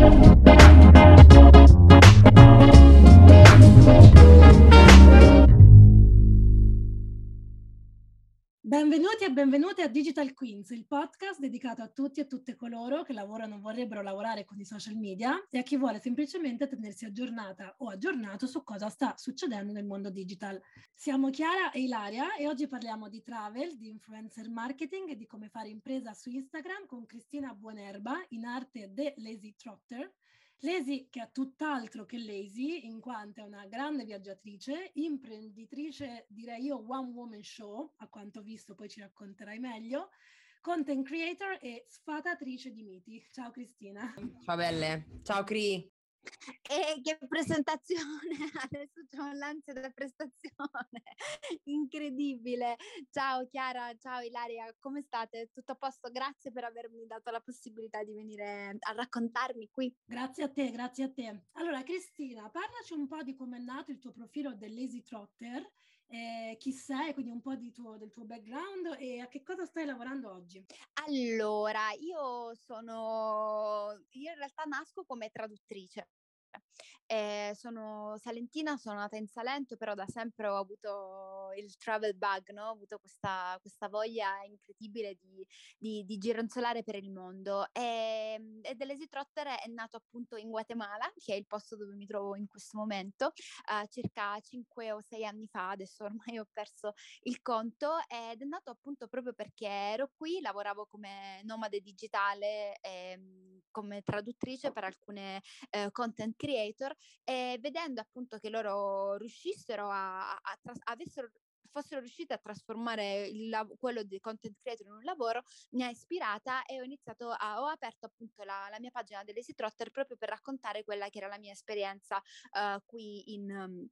Thank you. Benvenuti e benvenute a Digital Queens, il podcast dedicato a tutti e tutte coloro che lavorano o vorrebbero lavorare con i social media e a chi vuole semplicemente tenersi aggiornata o aggiornato su cosa sta succedendo nel mondo digital. Siamo Chiara e Ilaria e oggi parliamo di travel, di influencer marketing e di come fare impresa su Instagram con Cristina Buonerba, in arte The Lazy Trotter, Lazy che è tutt'altro che lazy, in quanto è una grande viaggiatrice, imprenditrice, direi io, one woman show, a quanto ho visto poi ci racconterai meglio, content creator e sfatatrice di miti. Ciao Cristina. Ciao belle, ciao Cri. E che presentazione! Adesso c'è l'ansia della prestazione, incredibile. Ciao Chiara, ciao Ilaria, come state? Tutto a posto? Grazie per avermi dato la possibilità di venire a raccontarmi qui. Grazie a te, grazie a te. Allora Cristina, parlaci un po' di come è nato il tuo profilo del Lazy Trotter, eh, chi sei, quindi un po' tuo, del tuo background e a che cosa stai lavorando oggi? Allora, io sono, io in realtà nasco come traduttrice. Eh, sono salentina, sono nata in Salento, però da sempre ho avuto il travel bug, no? ho avuto questa, questa voglia incredibile di, di, di, gironzolare per il mondo. E, e Delesi Trotter è nato appunto in Guatemala, che è il posto dove mi trovo in questo momento, uh, circa 5 o 6 anni fa, adesso ormai ho perso il conto, ed è nato appunto proprio perché ero qui, lavoravo come nomade digitale, e, come traduttrice per alcune eh, content creator e vedendo appunto che loro riuscissero a, a, a avessero fossero riuscite a trasformare il, quello di content creator in un lavoro, mi ha ispirata e ho iniziato a, ho aperto appunto la, la mia pagina dell'Easy Trotter proprio per raccontare quella che era la mia esperienza uh, qui in, um,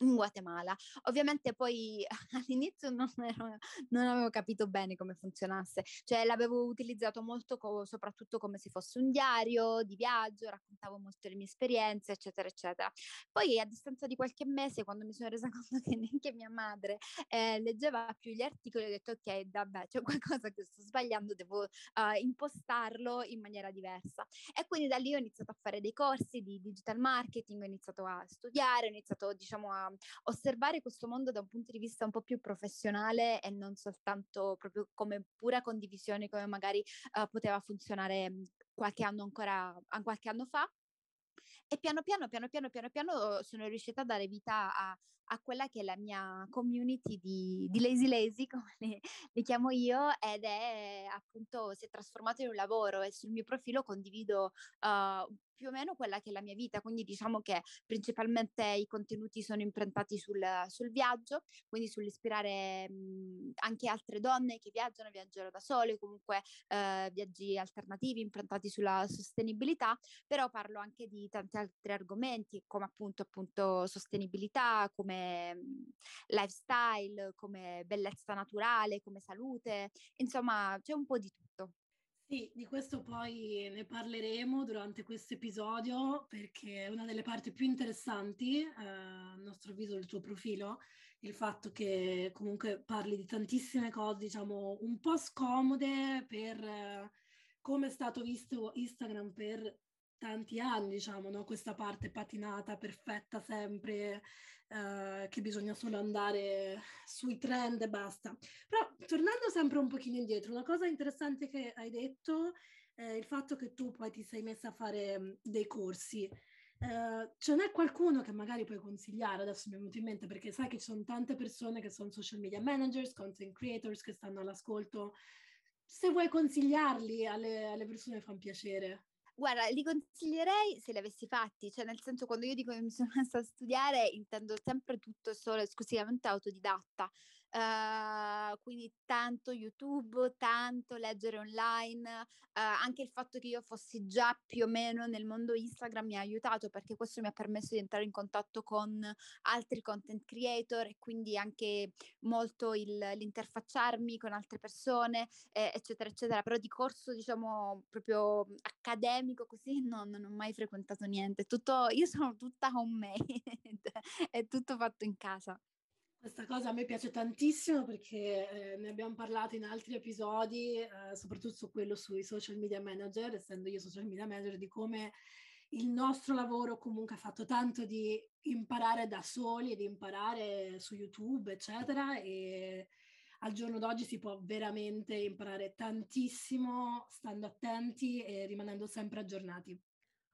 in Guatemala. Ovviamente poi all'inizio non, ero, non, avevo capito bene come funzionasse, cioè l'avevo utilizzato molto co- soprattutto come se fosse un diario di viaggio, raccontavo molto le mie esperienze, eccetera, eccetera. Poi a distanza di qualche mese, quando mi sono resa conto che neanche mia madre eh, leggeva più gli articoli, ho detto ok, vabbè, c'è qualcosa che sto sbagliando, devo uh, impostarlo in maniera diversa. E quindi da lì ho iniziato a fare dei corsi di digital marketing, ho iniziato a studiare, ho iniziato diciamo a osservare questo mondo da un punto di vista un po' più professionale e non soltanto proprio come pura condivisione come magari uh, poteva funzionare qualche anno ancora, qualche anno fa. E piano piano, piano piano, piano piano sono riuscita a dare vita a, a quella che è la mia community di, di lazy lazy, come le, le, chiamo io, ed è appunto si è trasformato in un lavoro e sul mio profilo condivido uh, più o meno quella che è la mia vita, quindi diciamo che principalmente i contenuti sono improntati sul, sul viaggio, quindi sull'ispirare mh, anche altre donne che viaggiano, viaggiano da sole, comunque eh, viaggi alternativi improntati sulla sostenibilità, però parlo anche di tanti altri argomenti come appunto, appunto sostenibilità, come mh, lifestyle, come bellezza naturale, come salute, insomma c'è un po' di tutto. Sì, di questo poi ne parleremo durante questo episodio perché è una delle parti più interessanti, eh, a nostro avviso, del tuo profilo, il fatto che comunque parli di tantissime cose, diciamo, un po' scomode per eh, come è stato visto Instagram per tanti anni, diciamo, no? questa parte patinata, perfetta sempre, eh, che bisogna solo andare sui trend e basta. Però tornando sempre un pochino indietro, una cosa interessante che hai detto è il fatto che tu poi ti sei messa a fare mm, dei corsi. Uh, ce n'è qualcuno che magari puoi consigliare, adesso mi è venuto in mente perché sai che ci sono tante persone che sono social media managers, content creators che stanno all'ascolto. Se vuoi consigliarli alle, alle persone fa un piacere. Guarda, li consiglierei se li avessi fatti, cioè nel senso quando io dico che mi sono messa a studiare intendo sempre tutto solo esclusivamente autodidatta, uh, quindi tanto YouTube, tanto leggere online, uh, anche il fatto che io fossi già più o meno nel mondo Instagram mi ha aiutato perché questo mi ha permesso di entrare in contatto con altri content creator e quindi anche molto il, l'interfacciarmi con altre persone, eh, eccetera, eccetera. Però di corso, diciamo, proprio accademico così non, non ho mai frequentato niente. Tutto, io sono tutta homemade, è tutto fatto in casa. Questa cosa a me piace tantissimo perché eh, ne abbiamo parlato in altri episodi, eh, soprattutto su quello sui social media manager, essendo io social media manager, di come il nostro lavoro comunque ha fatto tanto di imparare da soli e di imparare su YouTube, eccetera, e al giorno d'oggi si può veramente imparare tantissimo stando attenti e rimanendo sempre aggiornati.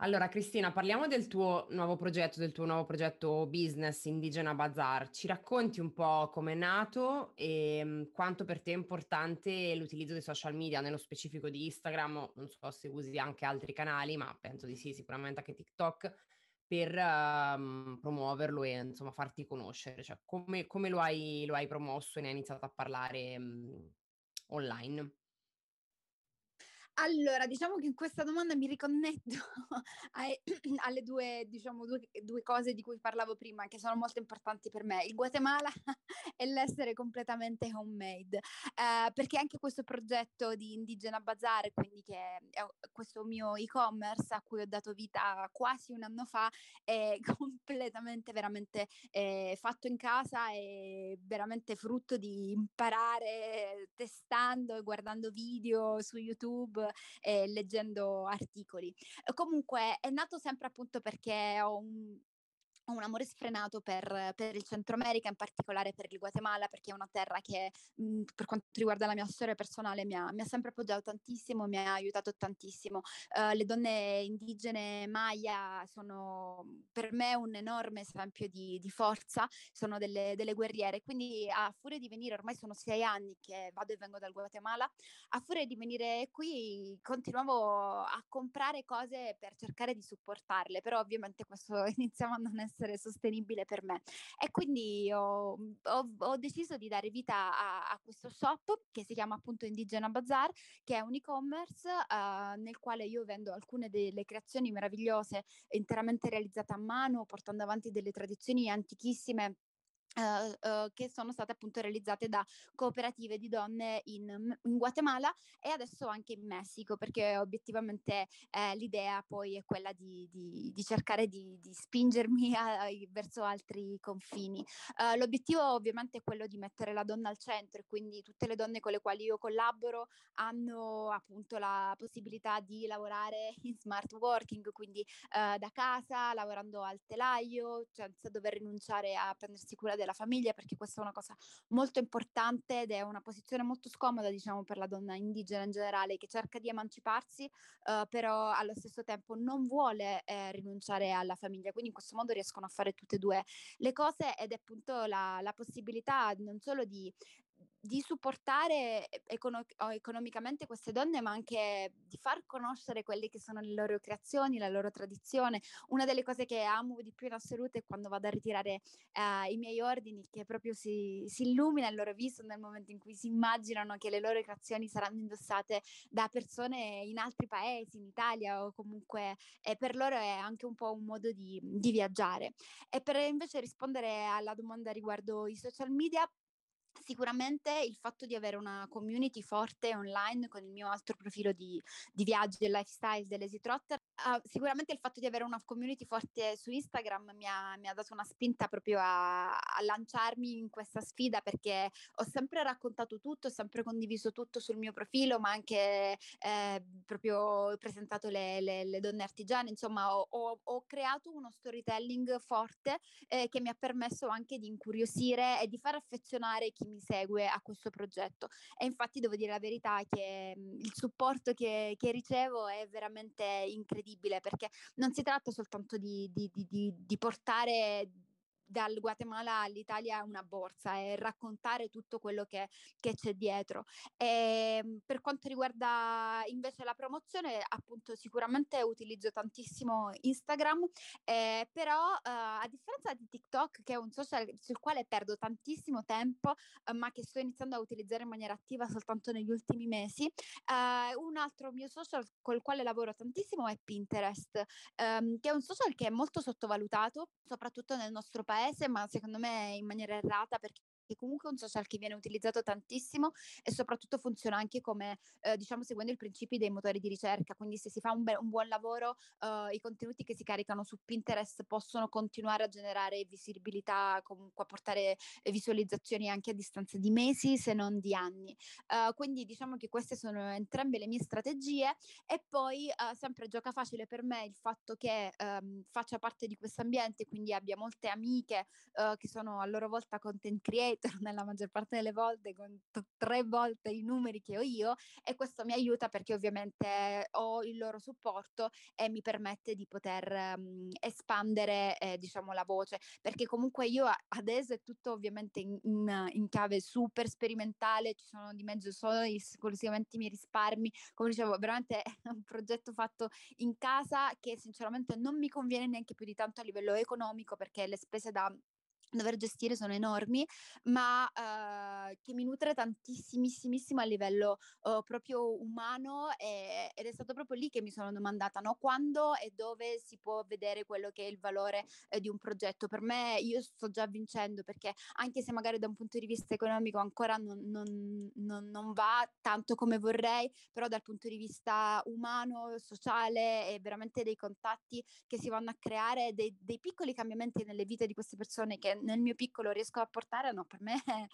Allora, Cristina, parliamo del tuo nuovo progetto, del tuo nuovo progetto business Indigena Bazar. Ci racconti un po' come è nato e mm, quanto per te è importante l'utilizzo dei social media, nello specifico di Instagram, non so se usi anche altri canali, ma penso di sì, sicuramente anche TikTok, per uh, promuoverlo e insomma farti conoscere. Cioè, come, come lo, hai, lo, hai, promosso e ne hai iniziato a parlare um, online? Allora, diciamo che in questa domanda mi riconnetto alle due, diciamo, due, due, cose di cui parlavo prima, che sono molto importanti per me, il Guatemala e l'essere completamente homemade, eh, perché anche questo progetto di Indigena Bazar, quindi che è questo mio e-commerce a cui ho dato vita quasi un anno fa, è completamente, veramente eh, fatto in casa e veramente frutto di imparare testando e guardando video su YouTube eh, leggendo articoli. Comunque è nato sempre appunto perché ho un, ho un amore sfrenato per, per, il Centro America, in particolare per il Guatemala, perché è una terra che mh, mhmm, per quanto riguarda la mia storia personale mi ha, mi ha, sempre appoggiato tantissimo, mi ha aiutato tantissimo. Uh, le donne indigene Maya sono per me un enorme esempio di, di forza, sono delle, delle, guerriere, quindi a furia di venire, ormai sono sei anni che vado e vengo dal Guatemala, a furia di venire qui continuavo a comprare cose per cercare di supportarle, però ovviamente questo iniziava a non essere essere sostenibile per me. E quindi ho, ho, ho deciso di dare vita a, a, questo shop che si chiama appunto Indigena Bazar, che è un e-commerce uh, nel quale io vendo alcune delle creazioni meravigliose interamente realizzate a mano, portando avanti delle tradizioni antichissime Uh, uh, che sono state appunto realizzate da cooperative di donne in, in, Guatemala e adesso anche in Messico perché obiettivamente eh, l'idea poi è quella di, di, di cercare di, di spingermi a, verso altri confini. Uh, l'obiettivo ovviamente è quello di mettere la donna al centro e quindi tutte le donne con le quali io collaboro hanno appunto la possibilità di lavorare in smart working, quindi da casa, lavorando al telaio, senza dover rinunciare a prendersi cura della famiglia, perché questa è una cosa molto importante ed è una posizione molto scomoda, diciamo, per la donna indigena in generale, che cerca di emanciparsi, eh, però allo stesso tempo non vuole eh, rinunciare alla famiglia. Quindi in questo modo riescono a fare tutte e due le cose ed è appunto la, la possibilità non solo di di supportare econo- economicamente queste donne, ma anche di far conoscere quelle che sono le loro creazioni, la loro tradizione. Una delle cose che amo di più in assoluto è quando vado a ritirare uh, i miei ordini, che proprio si, si, illumina il loro viso nel momento in cui si immaginano che le loro creazioni saranno indossate da persone in altri paesi, in Italia o comunque eh, per loro è anche un po' un modo di, di viaggiare. E per invece rispondere alla domanda riguardo i social media, Sicuramente il fatto di avere una community forte online con il mio altro profilo di, di viaggi e lifestyle dell'Easy Trotter, uh, sicuramente il fatto di avere una community forte su Instagram mi ha, mi ha dato una spinta proprio a, a, lanciarmi in questa sfida perché ho sempre raccontato tutto, ho sempre condiviso tutto sul mio profilo, ma anche eh, proprio presentato le, le, le, donne artigiane, insomma ho, ho, ho, creato uno storytelling forte eh, che mi ha permesso anche di incuriosire e di far affezionare chi mi segue a questo progetto. E infatti devo dire la verità che mh, il supporto che, che, ricevo è veramente incredibile perché non si tratta soltanto di, di, di, di portare dal Guatemala all'Italia una borsa e raccontare tutto quello che, che c'è dietro. E, ehm, per quanto riguarda invece la promozione, appunto sicuramente utilizzo tantissimo Instagram, eh, però eh, a differenza di TikTok, che è un social sul quale perdo tantissimo tempo, eh, ma che sto iniziando a utilizzare in maniera attiva soltanto negli ultimi mesi, eh, un altro mio social col quale lavoro tantissimo è Pinterest, ehm, che è un social che è molto sottovalutato, soprattutto nel nostro paese paese, ma secondo me in maniera errata perché perché comunque è un social che viene utilizzato tantissimo e soprattutto funziona anche come, eh, diciamo, seguendo i principi dei motori di ricerca. Quindi se si fa un, be- un buon lavoro, eh, i contenuti che si caricano su Pinterest possono continuare a generare visibilità, comunque a portare visualizzazioni anche a distanza di mesi, se non di anni. Uh, quindi diciamo che queste sono entrambe le mie strategie e poi uh, sempre gioca facile per me il fatto che um, faccia parte di questo ambiente, quindi abbia molte amiche uh, che sono a loro volta content creator nella maggior parte delle volte con t- tre volte i numeri che ho io e questo mi aiuta perché ovviamente ho il loro supporto e mi permette di poter um, espandere eh, diciamo la voce. Perché comunque io adesso è tutto ovviamente in, in, in chiave super sperimentale ci sono di mezzo solo esclusivamente i miei risparmi. Come dicevo veramente è un progetto fatto in casa che sinceramente non mi conviene neanche più di tanto a livello economico perché le spese da dover gestire sono enormi, ma uh, che mi nutre tantissimissimo a livello uh, proprio umano e, ed è stato proprio lì che mi sono domandata no? quando e dove si può vedere quello che è il valore eh, di un progetto. Per me io sto già vincendo perché anche se magari da un punto di vista economico ancora non, non, non, non va tanto come vorrei, però dal punto di vista umano, sociale e veramente dei contatti che si vanno a creare, dei, dei piccoli cambiamenti nelle vite di queste persone che nel mio piccolo riesco a portare, no, per me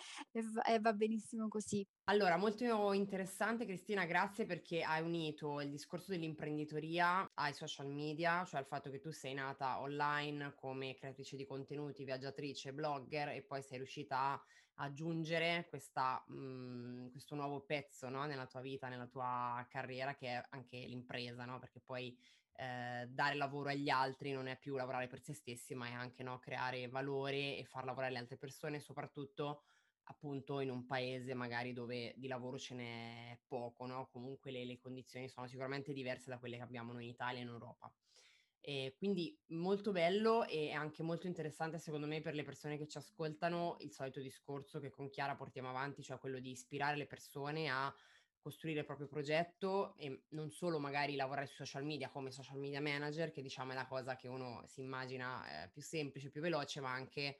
è, va benissimo così. Allora, molto interessante Cristina, grazie perché hai unito il discorso dell'imprenditoria ai social media, cioè al fatto che tu sei nata online come creatrice di contenuti, viaggiatrice, blogger e poi sei riuscita a aggiungere questa, mh, mhmm, questo nuovo pezzo no? nella tua vita, nella tua carriera che è anche l'impresa, no? perché poi eh, dare lavoro agli altri non è più lavorare per se stessi, ma è anche no, creare valore e far lavorare le altre persone, soprattutto appunto in un paese magari dove di lavoro ce n'è poco, no? Comunque le, le condizioni sono sicuramente diverse da quelle che abbiamo noi in Italia e in Europa. E quindi molto bello e anche molto interessante secondo me per le persone che ci ascoltano il solito discorso che con Chiara portiamo avanti, cioè quello di ispirare le persone a costruire il proprio progetto e non solo magari lavorare su social media come social media manager, che diciamo è la cosa che uno si immagina eh, più semplice, più veloce, ma anche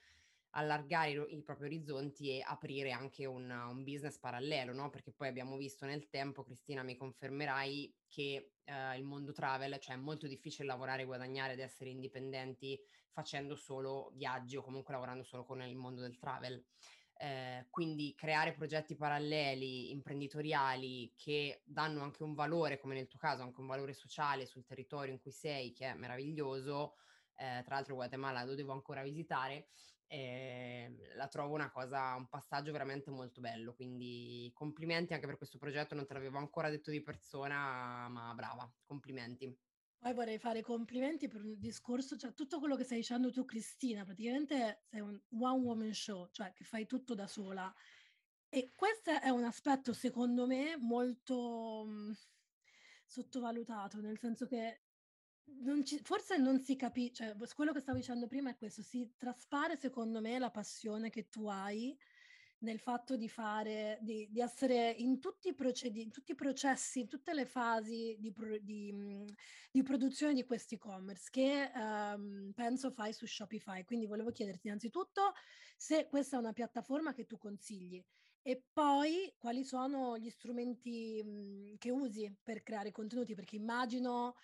allargare i, i propri orizzonti e aprire anche un, un, business parallelo, no? Perché poi abbiamo visto nel tempo, Cristina mi confermerai, che eh, il mondo travel, cioè è molto difficile lavorare, guadagnare ed essere indipendenti facendo solo viaggi o comunque lavorando solo con il mondo del travel. Eh, quindi creare progetti paralleli, imprenditoriali, che danno anche un valore, come nel tuo caso, anche un valore sociale sul territorio in cui sei, che è meraviglioso. Eh, tra l'altro Guatemala lo devo ancora visitare, eh, la trovo una cosa, un passaggio veramente molto bello, quindi complimenti anche per questo progetto, non te l'avevo ancora detto di persona, ma brava, complimenti. Poi vorrei fare complimenti per un discorso, cioè tutto quello che stai dicendo tu Cristina, praticamente sei un one woman show, cioè che fai tutto da sola. E questo è un aspetto secondo me molto mh, mhmm, sottovalutato, nel senso che non ci, forse non si capisce, cioè quello che stavo dicendo prima è questo, si traspare secondo me la passione che tu hai nel fatto di fare, di, di essere in tutti, i procedi, in tutti i processi, in tutte le fasi di, di, mm, di produzione di questo e-commerce che um, penso fai su Shopify. Quindi volevo chiederti innanzitutto se questa è una piattaforma che tu consigli e poi quali sono gli strumenti mh, mm, che usi per creare contenuti, perché immagino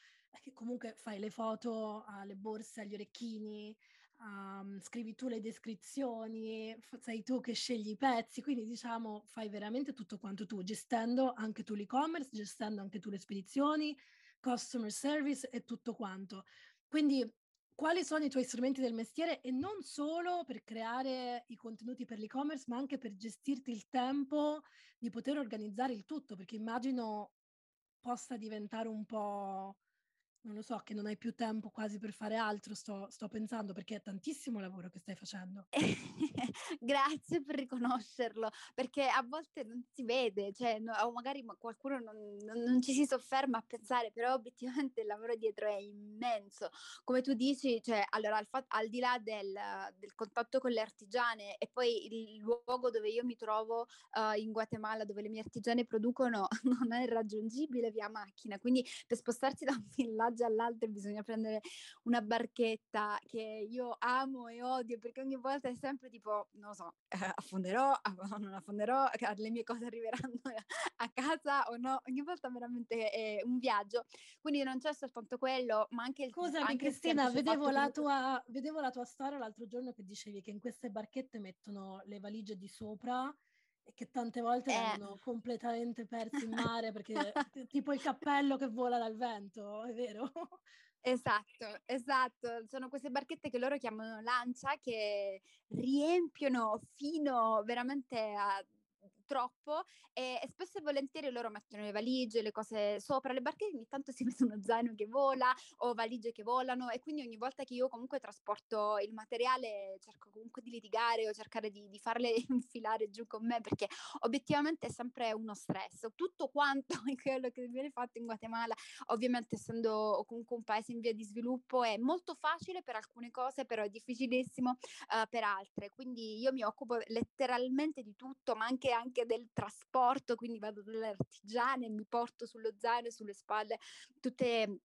che comunque fai le foto alle borse, agli orecchini, um, scrivi tu le descrizioni, sei tu che scegli i pezzi, quindi diciamo fai veramente tutto quanto tu, gestendo anche tu l'e-commerce, gestendo anche tu le spedizioni, customer service e tutto quanto. Quindi quali sono i tuoi strumenti del mestiere e non solo per creare i contenuti per l'e-commerce, ma anche per gestirti il tempo di poter organizzare il tutto, perché immagino possa diventare un po' non lo so, che non hai più tempo quasi per fare altro, sto, sto pensando, perché è tantissimo lavoro che stai facendo. Grazie per riconoscerlo, perché a volte non si vede, cioè, no, o magari qualcuno non, non, non, ci si sofferma a pensare, però obiettivamente il lavoro dietro è immenso. Come tu dici, cioè, allora, al, fa- al di là del, del, contatto con le artigiane e poi il luogo dove io mi trovo uh, in Guatemala, dove le mie artigiane producono, non è raggiungibile via macchina, quindi per spostarsi da un villaggio spiaggia all'altra bisogna prendere una barchetta che io amo e odio perché ogni volta è sempre tipo, non lo so, eh, affonderò, non affonderò, le mie cose arriveranno a casa o no, ogni volta veramente è un viaggio. Quindi non c'è soltanto quello, ma anche il Scusami anche Cristina, vedevo la, tua, vedevo la tua storia l'altro giorno che dicevi che in queste barchette mettono le valigie di sopra e che tante volte eh. vengono completamente persi in mare perché tipo il cappello che vola dal vento, è vero? Esatto, esatto. Sono queste barchette che loro chiamano lancia che riempiono fino veramente a troppo e, e, spesso e volentieri loro mettono le valigie, le cose sopra le barche, ogni tanto si mette uno zaino che vola o valigie che volano e quindi ogni volta che io comunque trasporto il materiale cerco comunque di litigare o cercare di, di farle infilare giù con me perché obiettivamente è sempre uno stress. Tutto quanto quello che viene fatto in Guatemala, ovviamente essendo comunque un paese in via di sviluppo, è molto facile per alcune cose, però è difficilissimo uh, per altre. Quindi io mi occupo letteralmente di tutto, ma anche, anche anche del trasporto, quindi vado dalle artigiane, mi porto sullo zaino e sulle spalle tutte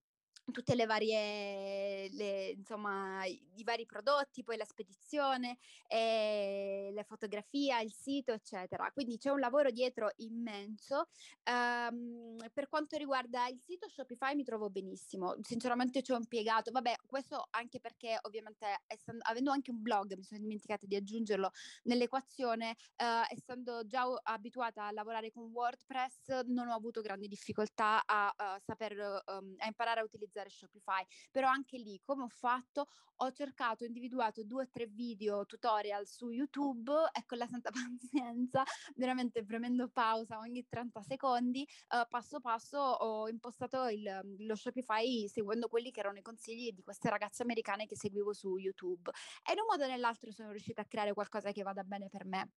tutte le varie, le, insomma, i, i, vari prodotti, poi la spedizione, eh, la fotografia, il sito, eccetera. Quindi c'è un lavoro dietro immenso. Um, per quanto riguarda il sito Shopify mi trovo benissimo, sinceramente ci ho impiegato, vabbè, questo anche perché ovviamente essendo, avendo anche un blog, mi sono dimenticata di aggiungerlo nell'equazione, uh, essendo già abituata a lavorare con WordPress, non ho avuto grandi difficoltà a, a saper, um, a imparare a utilizzare utilizzare Shopify, però anche lì come ho fatto ho cercato, ho individuato due o tre video tutorial su YouTube e con la santa pazienza, veramente premendo pausa ogni 30 secondi, uh, passo passo ho impostato il, lo Shopify seguendo quelli che erano i consigli di queste ragazze americane che seguivo su YouTube e in un modo o nell'altro sono riuscita a creare qualcosa che vada bene per me.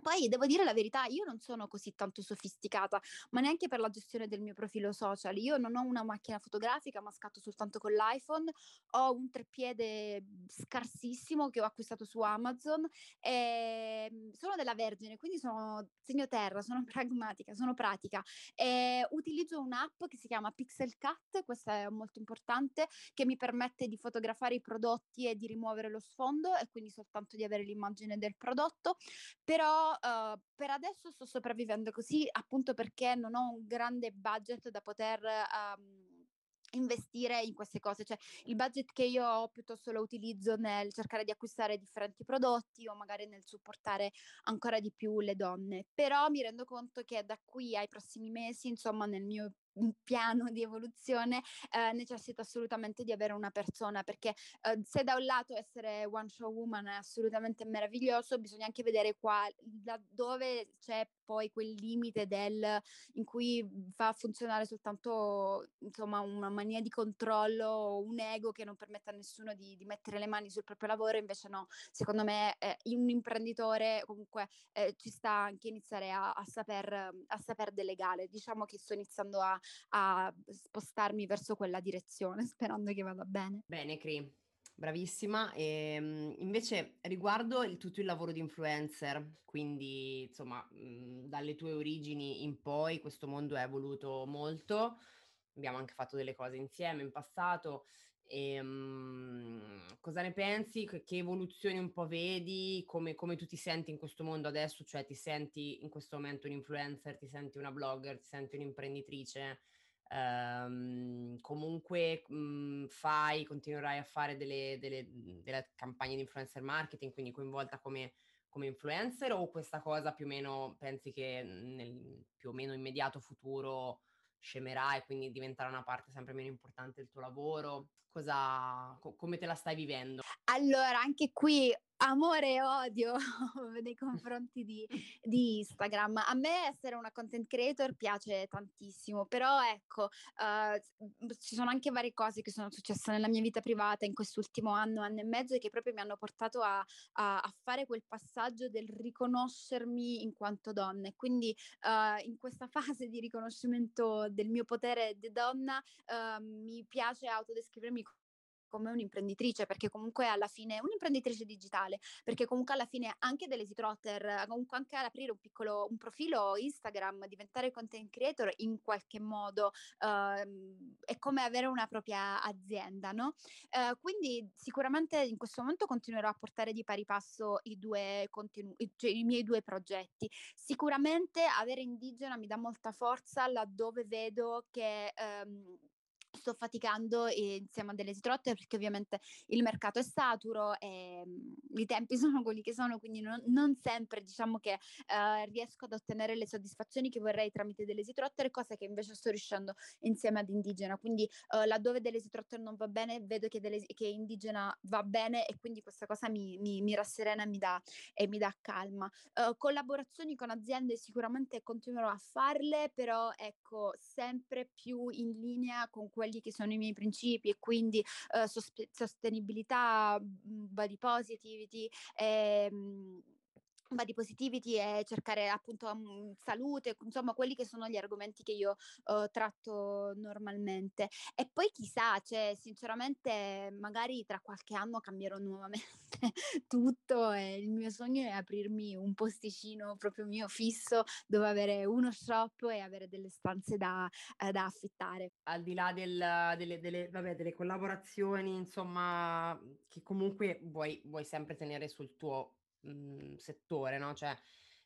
Poi devo dire la verità, io non sono così tanto sofisticata, ma neanche per la gestione del mio profilo social. Io non ho una macchina fotografica, ma scatto soltanto con l'iPhone. Ho un treppiede scarsissimo che ho acquistato su Amazon. E ehm, sono della Vergine, quindi sono segno terra, sono pragmatica, sono pratica. E utilizzo un'app che si chiama Pixel Cut, questa è molto importante, che mi permette di fotografare i prodotti e di rimuovere lo sfondo e quindi soltanto di avere l'immagine del prodotto. Però uh, per adesso sto sopravvivendo così appunto perché non ho un grande budget da poter um, investire in queste cose, cioè il budget che io ho piuttosto lo utilizzo nel cercare di acquistare differenti prodotti o magari nel supportare ancora di più le donne, però mi rendo conto che da qui ai prossimi mesi, insomma, nel mio piano di evoluzione eh, necessita assolutamente di avere una persona perché eh, se da un lato essere one show woman è assolutamente meraviglioso bisogna anche vedere qua da dove c'è poi quel limite del in cui fa funzionare soltanto insomma una mania di controllo un ego che non permette a nessuno di, di mettere le mani sul proprio lavoro invece no. Secondo me eh, un imprenditore comunque eh, ci sta anche iniziare a, a, saper, a saper delegare. Diciamo che sto iniziando a, a spostarmi verso quella direzione, sperando che vada bene. Bene, Cri. Bravissima. E, ehm, invece riguardo il, tutto il lavoro di influencer, quindi insomma dalle tue origini in poi questo mondo è evoluto molto, abbiamo anche fatto delle cose insieme in passato. E, um, cosa ne pensi? Che, che, evoluzioni un po' vedi? Come, come, tu ti senti in questo mondo adesso? Cioè ti senti in questo momento un influencer, ti senti una blogger, ti senti un'imprenditrice? Um, comunque mh, fai, continuerai a fare delle, delle, delle, campagne di influencer marketing, quindi coinvolta come, come influencer o questa cosa più o meno pensi che nel più o meno immediato futuro scemerà e quindi diventerà una parte sempre meno importante del tuo lavoro? Cosa, co- come te la stai vivendo? Allora, anche qui amore e odio nei confronti di, di, Instagram. A me essere una content creator piace tantissimo, però ecco, uh, ci sono anche varie cose che sono successe nella mia vita privata in quest'ultimo anno, anno e mezzo, e che proprio mi hanno portato a, a, a fare quel passaggio del riconoscermi in quanto donna. E quindi uh, in questa fase di riconoscimento del mio potere di donna uh, mi piace autodescrivermi come un'imprenditrice, perché comunque alla fine, un'imprenditrice digitale, perché comunque alla fine anche delle trotter, comunque anche ad aprire un piccolo, un profilo Instagram, diventare content creator in qualche modo uh, è come avere una propria azienda, no? Uh, quindi sicuramente in questo momento continuerò a portare di pari passo i due contenuti, cioè i miei due progetti. Sicuramente avere indigena mi dà molta forza laddove vedo che um, sto faticando insieme a delle sitrotte perché ovviamente il mercato è saturo e mhmm, i tempi sono quelli che sono, quindi non, non sempre diciamo che uh, riesco ad ottenere le soddisfazioni che vorrei tramite delle sitrotter, cosa che invece sto riuscendo insieme ad indigena. Quindi uh, laddove delle sitrotter non va bene, vedo che, delle, che indigena va bene e quindi questa cosa mi, mi, mi rasserena e mi dà, e mi dà calma. Uh, collaborazioni con aziende sicuramente continuerò a farle, però ecco sempre più in linea con quelli quelli che sono i miei principi e quindi uh, sospe- sostenibilità, body positivity, ehm, body positivity e cercare appunto um, salute, insomma quelli che sono gli argomenti che io uh, tratto normalmente. E poi chissà, cioè sinceramente magari tra qualche anno cambierò nuovamente tutto e il mio sogno è aprirmi un posticino proprio mio fisso dove avere uno shop e avere delle stanze da, uh, da affittare. Al di là del, delle, delle, vabbè, delle collaborazioni, insomma, che comunque vuoi, vuoi sempre tenere sul tuo mhmm, settore, no, cioè,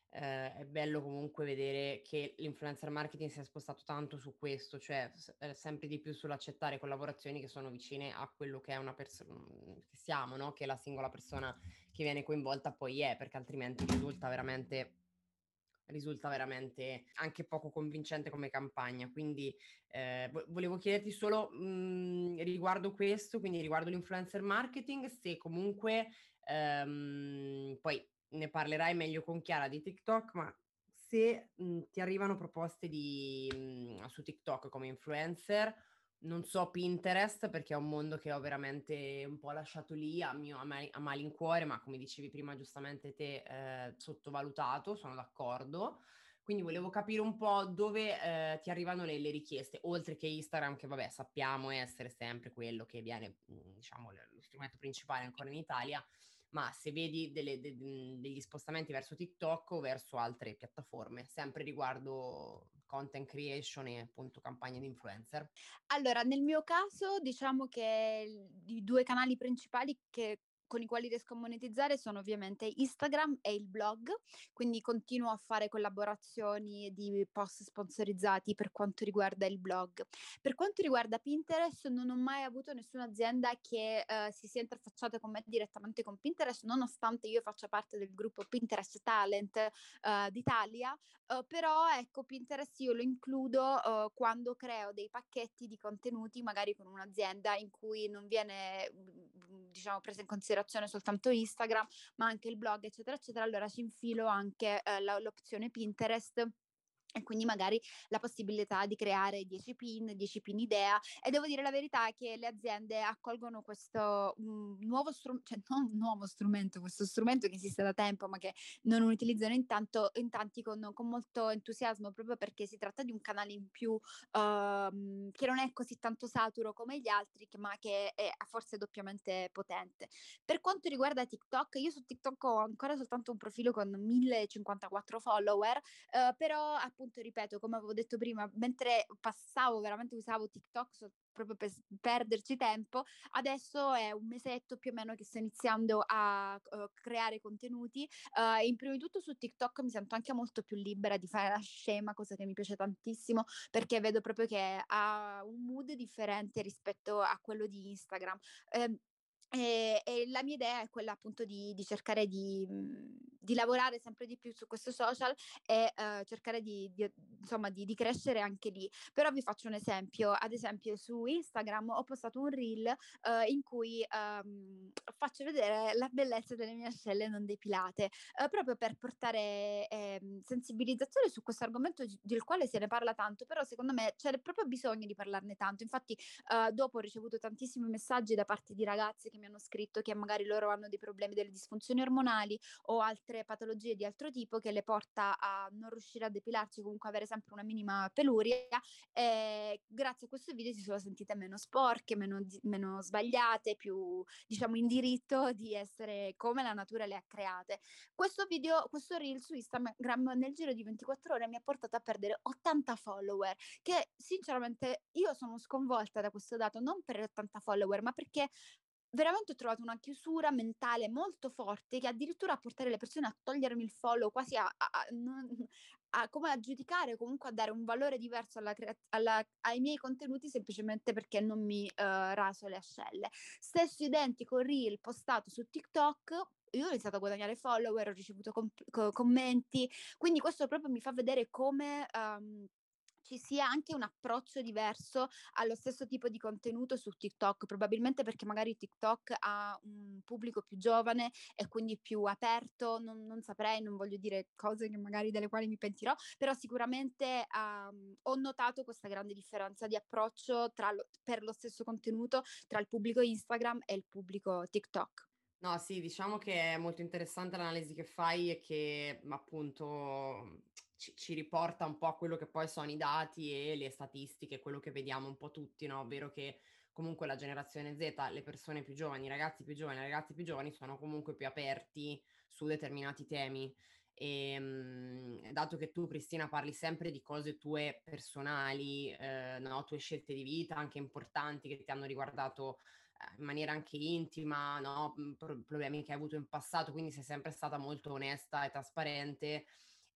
ehm, è bello comunque vedere che l'influencer marketing si è spostato tanto su questo, cioè s ehm, sempre di più sull'accettare collaborazioni che sono vicine a quello che è una perso mhmm, che siamo, no, che la singola persona che viene coinvolta poi è, perché altrimenti risulta veramente risulta veramente anche poco convincente come campagna. Quindi eh, volevo chiederti solo mh, mhmm, riguardo questo, quindi riguardo l'influencer marketing, se comunque Ehm, poi ne parlerai meglio con Chiara di TikTok, ma se mh, mhmm, ti arrivano proposte di, mh, mhmm, su TikTok come influencer, non so Pinterest perché è un mondo che ho veramente un po' lasciato lì a, mio, a, mal- a malincuore, ma come dicevi prima giustamente te, eh, sottovalutato, sono d'accordo. Quindi volevo capire un po' dove eh, ti arrivano le, le, richieste, oltre che Instagram, che vabbè sappiamo essere sempre quello che viene, mhmm, diciamo, lo strumento principale ancora in Italia, ma se vedi delle, de, degli spostamenti verso TikTok o verso altre piattaforme, sempre riguardo content creation e appunto campagne di influencer? Allora, nel mio caso diciamo che i due canali principali che con i quali riesco a monetizzare sono ovviamente Instagram e il blog, quindi continuo a fare collaborazioni di post sponsorizzati per quanto riguarda il blog. Per quanto riguarda Pinterest, non ho mai avuto nessuna azienda che uh, si sia interfacciata con me direttamente con Pinterest, nonostante io faccia parte del gruppo Pinterest Talent uh, d'Italia, uh, però ecco Pinterest io lo includo quando creo dei pacchetti di contenuti magari con un'azienda in cui non viene diciamo presa in considerazione considerazione soltanto Instagram, ma anche il blog, eccetera, eccetera, allora ci infilo anche eh, la, l'opzione Pinterest e quindi magari la possibilità di creare 10 pin, 10 pin idea e devo dire la verità che le aziende accolgono questo um, nuovo strumento, cioè non nuovo strumento, questo strumento che esiste da tempo ma che non utilizzano intanto, in tanti con, con molto entusiasmo proprio perché si tratta di un canale in più uh, che non è così tanto saturo come gli altri ma che è forse doppiamente potente. Per quanto riguarda TikTok, io su TikTok ho ancora soltanto un profilo con 1054 follower, uh, però appunto appunto, ripeto, come avevo detto prima, mentre passavo, veramente usavo TikTok so, proprio per perderci tempo, adesso è un mesetto più o meno che sto iniziando a uh, creare contenuti. Uh, in prima di tutto su TikTok mi sento anche molto più libera di fare la scema, cosa che mi piace tantissimo, perché vedo proprio che ha un mood differente rispetto a quello di Instagram. Uh, e, e, la mia idea è quella appunto di, di cercare di, mhmm, di, lavorare sempre di più su questo social e uh, cercare di, di insomma di, crescere anche lì. Però vi faccio un esempio, ad esempio su Instagram ho postato un reel uh, in cui um, faccio vedere la bellezza delle mie ascelle non depilate, uh, proprio per portare eh, sensibilizzazione su questo argomento del quale se ne parla tanto, però secondo me c'è proprio bisogno di parlarne tanto. Infatti dopo ho ricevuto tantissimi messaggi da parte di ragazze che mi hanno scritto che magari loro hanno dei problemi delle disfunzioni ormonali o altre patologie di altro tipo che le porta a non riuscire a depilarsi, comunque avere sempre una minima peluria. E grazie a questo video si sono sentite meno sporche, meno, meno sbagliate, più diciamo in diritto di essere come la natura le ha create. Questo video, questo reel su Instagram nel giro di 24 ore mi ha portato a perdere 80 follower, che sinceramente io sono sconvolta da questo dato, non per 80 follower, ma perché veramente ho trovato una chiusura mentale molto forte che addirittura a portare le persone a togliermi il follow, quasi a, a, a, a come a giudicare, comunque a dare un valore diverso alla, alla, ai miei contenuti semplicemente perché non mi uh, raso le ascelle. Stesso identico reel postato su TikTok, io ho iniziato a guadagnare follower, ho ricevuto com- co- commenti, quindi questo proprio mi fa vedere come... Um, ci sia anche un approccio diverso allo stesso tipo di contenuto su TikTok, probabilmente perché magari TikTok ha un pubblico più giovane e quindi più aperto, non, non saprei, non voglio dire cose che magari delle quali mi pentirò, però sicuramente um, ho notato questa grande differenza di approccio lo, per lo stesso contenuto tra il pubblico Instagram e il pubblico TikTok. No, sì, diciamo che è molto interessante l'analisi che fai e che appunto ci, ci, riporta un po' a quello che poi sono i dati e le statistiche, quello che vediamo un po' tutti, no? Ovvero che comunque la generazione Z, le persone più giovani, i ragazzi più giovani, i ragazzi più giovani sono comunque più aperti su determinati temi. E mh, dato che tu, Cristina, parli sempre di cose tue personali, eh, no? tue scelte di vita anche importanti che ti hanno riguardato eh, in maniera anche intima, no? problemi che hai avuto in passato, quindi sei sempre stata molto onesta e trasparente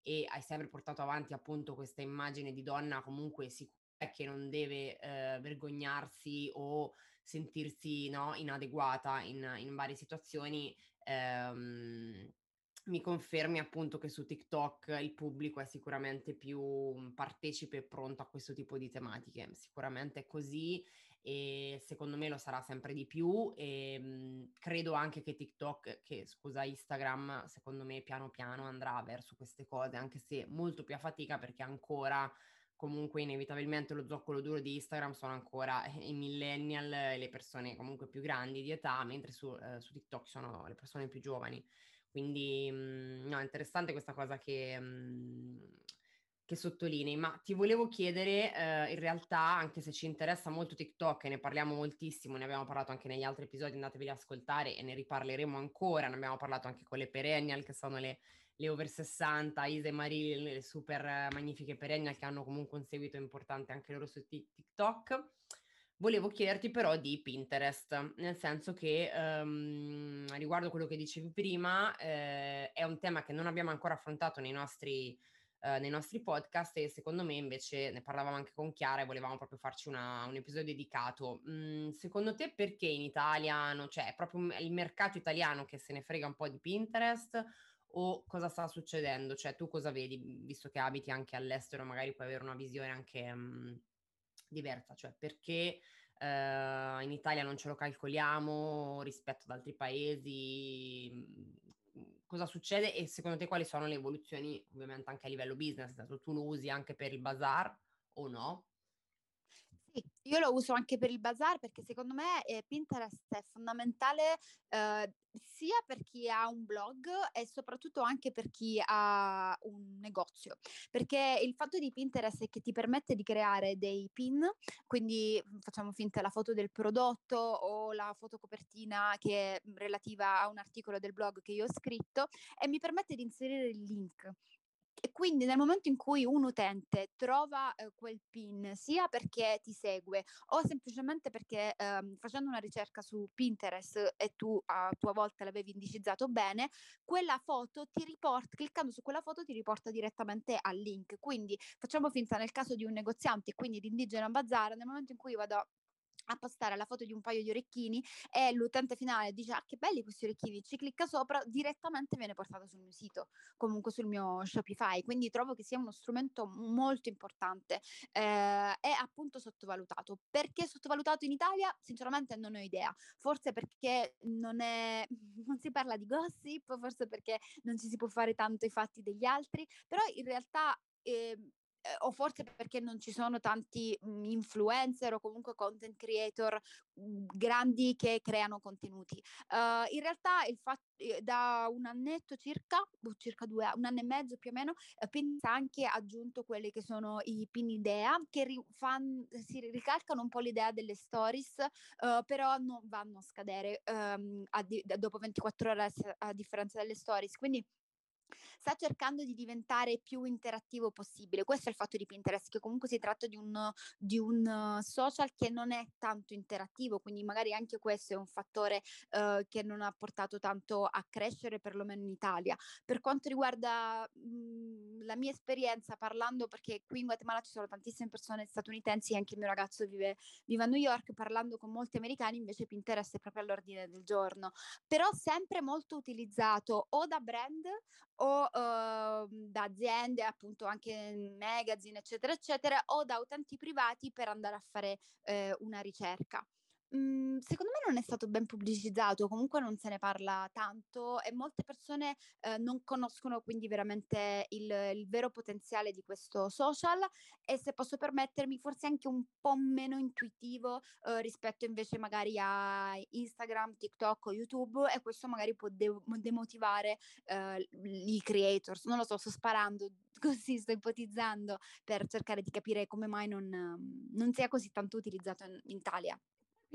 e hai sempre portato avanti appunto questa immagine di donna comunque sicura che non deve eh, vergognarsi o sentirsi no, inadeguata in, in, varie situazioni, ehm, mi confermi appunto che su TikTok il pubblico è sicuramente più partecipe e pronto a questo tipo di tematiche. Sicuramente è così e secondo me lo sarà sempre di più e mh, mhmm, credo anche che TikTok, che scusa Instagram, secondo me piano piano andrà verso queste cose, anche se molto più a fatica perché ancora comunque inevitabilmente lo zoccolo duro di Instagram sono ancora i millennial e le persone comunque più grandi di età, mentre su, eh, su TikTok sono le persone più giovani. Quindi mh, mhmm, no, interessante questa cosa che... Mh, mhmm, che sottolinei, ma ti volevo chiedere eh, in realtà, anche se ci interessa molto TikTok e ne parliamo moltissimo, ne abbiamo parlato anche negli altri episodi, andatevi ad ascoltare e ne riparleremo ancora, ne abbiamo parlato anche con le perennial che sono le, le over 60, Isa e Marie, le super magnifiche perennial che hanno comunque un seguito importante anche loro su TikTok. Volevo chiederti però di Pinterest, nel senso che um, riguardo quello che dicevi prima, eh, è un tema che non abbiamo ancora affrontato nei nostri eh, nei nostri podcast e secondo me invece ne parlavamo anche con Chiara e volevamo proprio farci una, un episodio dedicato. Mm, secondo te perché in Italia non c'è? È proprio il mercato italiano che se ne frega un po' di Pinterest o cosa sta succedendo? Cioè tu cosa vedi, visto che abiti anche all'estero, magari puoi avere una visione anche mh, mm, diversa, cioè perché Uh, in Italia non ce lo calcoliamo rispetto ad altri paesi, cosa succede e secondo te quali sono le evoluzioni ovviamente anche a livello business? Tu lo usi anche per il bazar o no? Io lo uso anche per il bazar perché secondo me eh, Pinterest è fondamentale eh, sia per chi ha un blog e soprattutto anche per chi ha un negozio, perché il fatto di Pinterest è che ti permette di creare dei pin, quindi mhmm, facciamo finta la foto del prodotto o la foto copertina che è relativa a un articolo del blog che io ho scritto e mi permette di inserire il link e quindi nel momento in cui un utente trova eh, quel PIN, sia perché ti segue o semplicemente perché ehm, facendo una ricerca su Pinterest e tu a tua volta l'avevi indicizzato bene, quella foto ti riporta, cliccando su quella foto ti riporta direttamente al link. Quindi facciamo finta nel caso di un negoziante, quindi di Indigena Bazar, nel momento in cui vado a postare la foto di un paio di orecchini e l'utente finale dice ah che belli questi orecchini, ci clicca sopra, direttamente viene portato sul mio sito, comunque sul mio Shopify, quindi trovo che sia uno strumento molto importante eh, e appunto sottovalutato. Perché sottovalutato in Italia? Sinceramente non ho idea, forse perché non, è, non si parla di gossip, forse perché non ci si può fare tanto i fatti degli altri, però in realtà... Eh, o forse perché non ci sono tanti mh, influencer o comunque content creator mh, grandi che creano contenuti. Uh, in realtà il fatto da un annetto circa, boh, circa due, un anno e mezzo più o meno, eh, Pinza ha anche aggiunto quelli che sono i pin idea che ri- fan, si ricalcano un po' l'idea delle stories, uh, però non vanno a scadere um, a di- dopo 24 ore a differenza delle stories. Quindi sta cercando di diventare più interattivo possibile. Questo è il fatto di Pinterest, che comunque si tratta di un, di un social che non è tanto interattivo, quindi magari anche questo è un fattore uh, che non ha portato tanto a crescere, perlomeno in Italia. Per quanto riguarda mh, mhmm, la mia esperienza parlando, perché qui in Guatemala ci sono tantissime persone statunitensi, anche il mio ragazzo vive, vive a New York, parlando con molti americani, invece Pinterest è proprio all'ordine del giorno, però sempre molto utilizzato o da brand o uh, da aziende, appunto anche magazine, eccetera, eccetera, o da utenti privati per andare a fare eh, una ricerca. Mhmm, secondo me non è stato ben pubblicizzato, comunque non se ne parla tanto e molte persone, ehm, non conoscono quindi veramente il il vero potenziale di questo social e se posso permettermi forse anche un po' meno intuitivo, uhm, rispetto invece magari a Instagram, TikTok o YouTube e questo magari può de demotivare, ehm, i creators. Non lo so, sto sparando così, sto ipotizzando per cercare di capire come mai non non sia così tanto utilizzato in in Italia.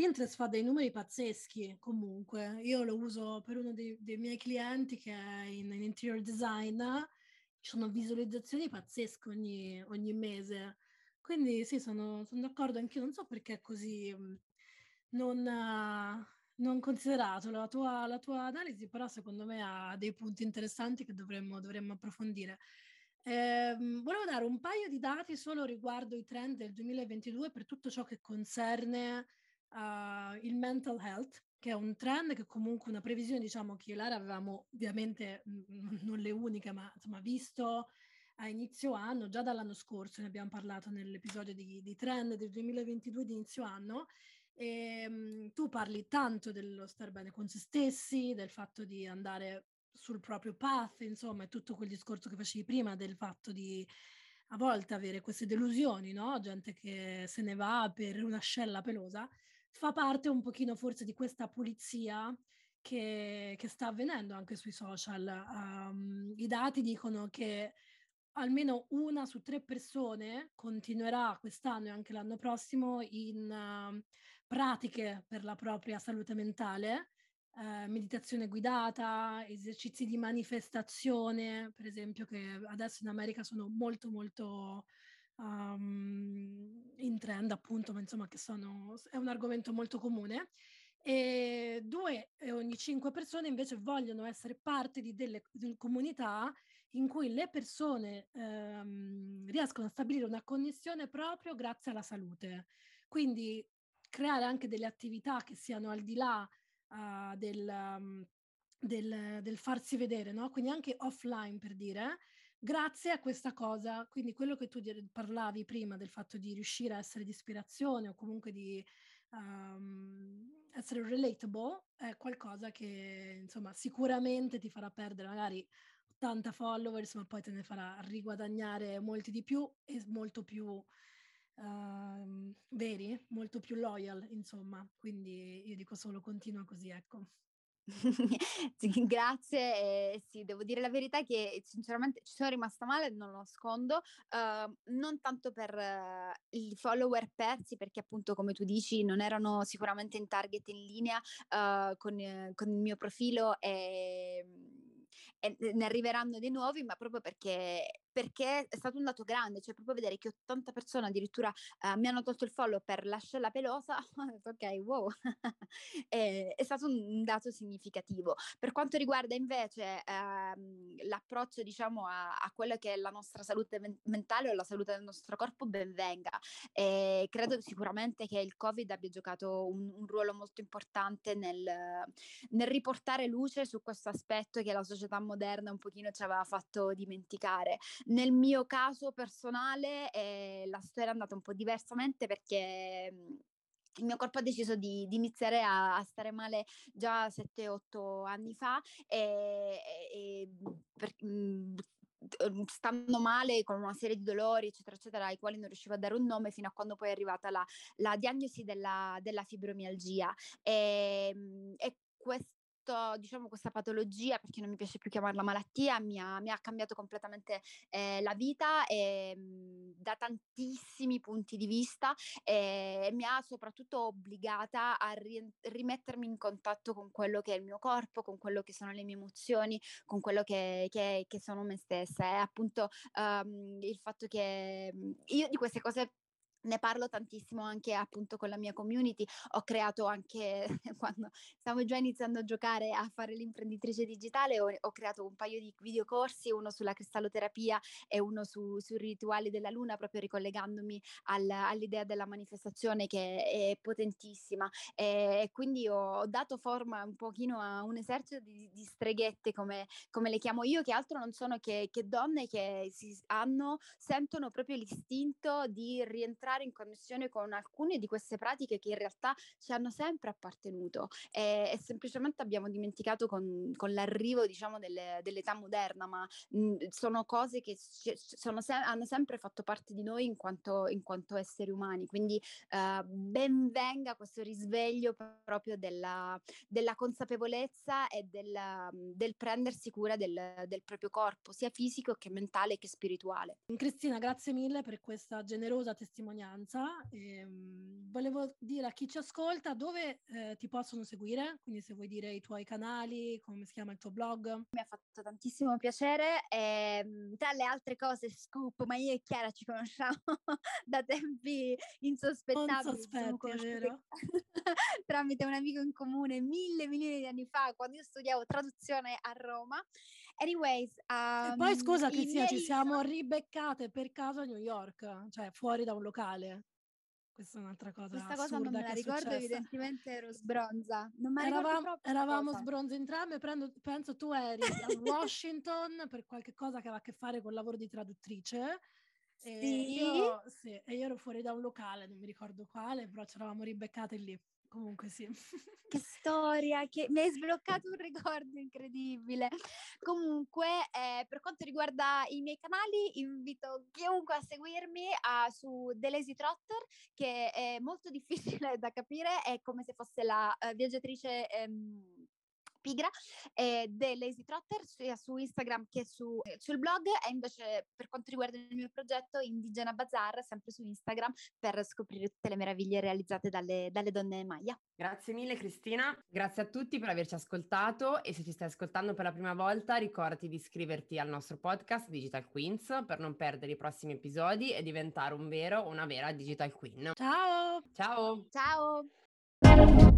Pinterest fa dei numeri pazzeschi comunque. Io lo uso per uno dei, dei miei clienti che è in, in, interior design. Ci sono visualizzazioni pazzesche ogni, ogni mese. Quindi sì, sono, sono d'accordo anch'io. Non so perché è così mm, non, uh, non considerato la tua, la tua, analisi, però secondo me ha dei punti interessanti che dovremmo, dovremmo approfondire. Eh, volevo dare un paio di dati solo riguardo i trend del 2022 per tutto ciò che concerne uh, il mental health, che è un trend che comunque una previsione, diciamo, che Lara avevamo ovviamente mh, non le uniche, ma insomma visto a inizio anno, già dall'anno scorso, ne abbiamo parlato nell'episodio di, di trend del 2022 di inizio anno, e, mh, tu parli tanto dello star bene con se stessi, del fatto di andare sul proprio path, insomma, e tutto quel discorso che facevi prima del fatto di a volte avere queste delusioni, no? Gente che se ne va per una scella pelosa fa parte un pochino forse di questa pulizia che, che sta avvenendo anche sui social. Um, I dati dicono che almeno una su tre persone continuerà quest'anno e anche l'anno prossimo in uh, pratiche per la propria salute mentale, uh, meditazione guidata, esercizi di manifestazione, per esempio, che adesso in America sono molto molto um, in trend appunto, ma insomma che sono, è un argomento molto comune. E due ogni cinque persone invece vogliono essere parte di delle di comunità in cui le persone ehm, riescono a stabilire una connessione proprio grazie alla salute. Quindi creare anche delle attività che siano al di là uh, del, um, del, del, farsi vedere, no? quindi anche offline per dire, grazie a questa cosa. Quindi quello che tu parlavi prima del fatto di riuscire a essere di ispirazione o comunque di um, essere relatable è qualcosa che insomma sicuramente ti farà perdere magari 80 followers, ma poi te ne farà riguadagnare molti di più e molto più uh, veri, molto più loyal, insomma. Quindi io dico solo continua così, ecco. Grazie, eh, sì, devo dire la verità che sinceramente ci sono rimasta male, non lo nascondo, uh, non tanto per uh, i follower persi, perché appunto come tu dici non erano sicuramente in target in linea uh, con, con, il mio profilo e, e ne arriveranno dei nuovi, ma proprio perché perché è stato un dato grande, cioè proprio vedere che 80 persone addirittura eh, mi hanno tolto il follow per l'ascella pelosa, ok, wow, è, è, stato un dato significativo. Per quanto riguarda invece ehm, l'approccio, diciamo, a, a quella che è la nostra salute men- mentale o la salute del nostro corpo, ben venga. E credo sicuramente che il Covid abbia giocato un, un ruolo molto importante nel, nel riportare luce su questo aspetto che la società moderna un pochino ci aveva fatto dimenticare. Nel mio caso personale eh, la storia è andata un po' diversamente perché mhmm, il mio corpo ha deciso di, di iniziare a, a, stare male già 7-8 anni fa e, e per, mh, Ehm, stando male con una serie di dolori, eccetera, eccetera, ai quali non riuscivo a dare un nome fino a quando poi è arrivata la, la diagnosi della, della fibromialgia. E, ehm, e questo questo, diciamo, questa patologia, perché non mi piace più chiamarla malattia, mi ha, mi ha cambiato completamente eh, la vita e, mhmm, da tantissimi punti di vista e mi ha soprattutto obbligata a ri- rimettermi in contatto con quello che è il mio corpo, con quello che sono le mie emozioni, con quello che, che, che sono me stessa. E appunto um, il fatto che mhmm, io di queste cose ne parlo tantissimo anche appunto con la mia community, ho creato anche quando stavo già iniziando a giocare a fare l'imprenditrice digitale, ho, ho creato un paio di videocorsi, uno sulla cristalloterapia e uno su, sui rituali della luna, proprio ricollegandomi al, all'idea della manifestazione che è potentissima. E quindi ho, dato forma un pochino a un esercito di, di streghette come, come, le chiamo io, che altro non sono che, che donne che hanno, sentono proprio l'istinto di rientrare entrare in connessione con alcune di queste pratiche che in realtà ci hanno sempre appartenuto. E, e semplicemente abbiamo dimenticato con, con l'arrivo diciamo delle, dell'età moderna, ma mh, sono cose che sono se- hanno sempre fatto parte di noi in quanto, in quanto esseri umani, quindi uh, ben venga questo risveglio proprio della, della consapevolezza e del, del prendersi cura del, del proprio corpo, sia fisico che mentale che spirituale. Cristina, grazie mille per questa generosa testimonianza testimonianza. E, um, volevo dire a chi ci ascolta dove eh, ti possono seguire, quindi se vuoi dire i tuoi canali, come si chiama il tuo blog. Mi ha fatto tantissimo piacere. E, ehm, tra le altre cose, scoop, ma io e Chiara ci conosciamo da tempi insospettabili. Non sospetti, è vero? tramite un amico in comune mille milioni di anni fa, quando io studiavo traduzione a Roma. Anyways, um, e poi scusa Cristina, miei... ci siamo ribeccate per caso a New York, cioè fuori da un locale. Questa è un'altra cosa. Questa cosa non me la ricordo, evidentemente ero sbronza. Non mi eravamo, eravamo sbronze entrambe, prendo, penso tu eri a Washington per qualche cosa che aveva a che fare con il lavoro di traduttrice. Sì. E io, sì, e io ero fuori da un locale, non mi ricordo quale, però ci eravamo ribeccate lì. Comunque sì. Che storia, che mi hai sbloccato un ricordo incredibile. Comunque, eh, per quanto riguarda i miei canali, invito chiunque a seguirmi uh, su The Lazy Trotter, che è molto difficile da capire, è come se fosse la uh, viaggiatrice... Um, pigra eh, dell'Easy Trotter sia su Instagram che su, eh, sul blog e invece per quanto riguarda il mio progetto Indigena Bazar sempre su Instagram per scoprire tutte le meraviglie realizzate dalle, dalle donne Maya. Grazie mille Cristina, grazie a tutti per averci ascoltato e se ci stai ascoltando per la prima volta ricordati di iscriverti al nostro podcast Digital Queens per non perdere i prossimi episodi e diventare un vero o una vera Digital Queen. Ciao! Ciao! Ciao!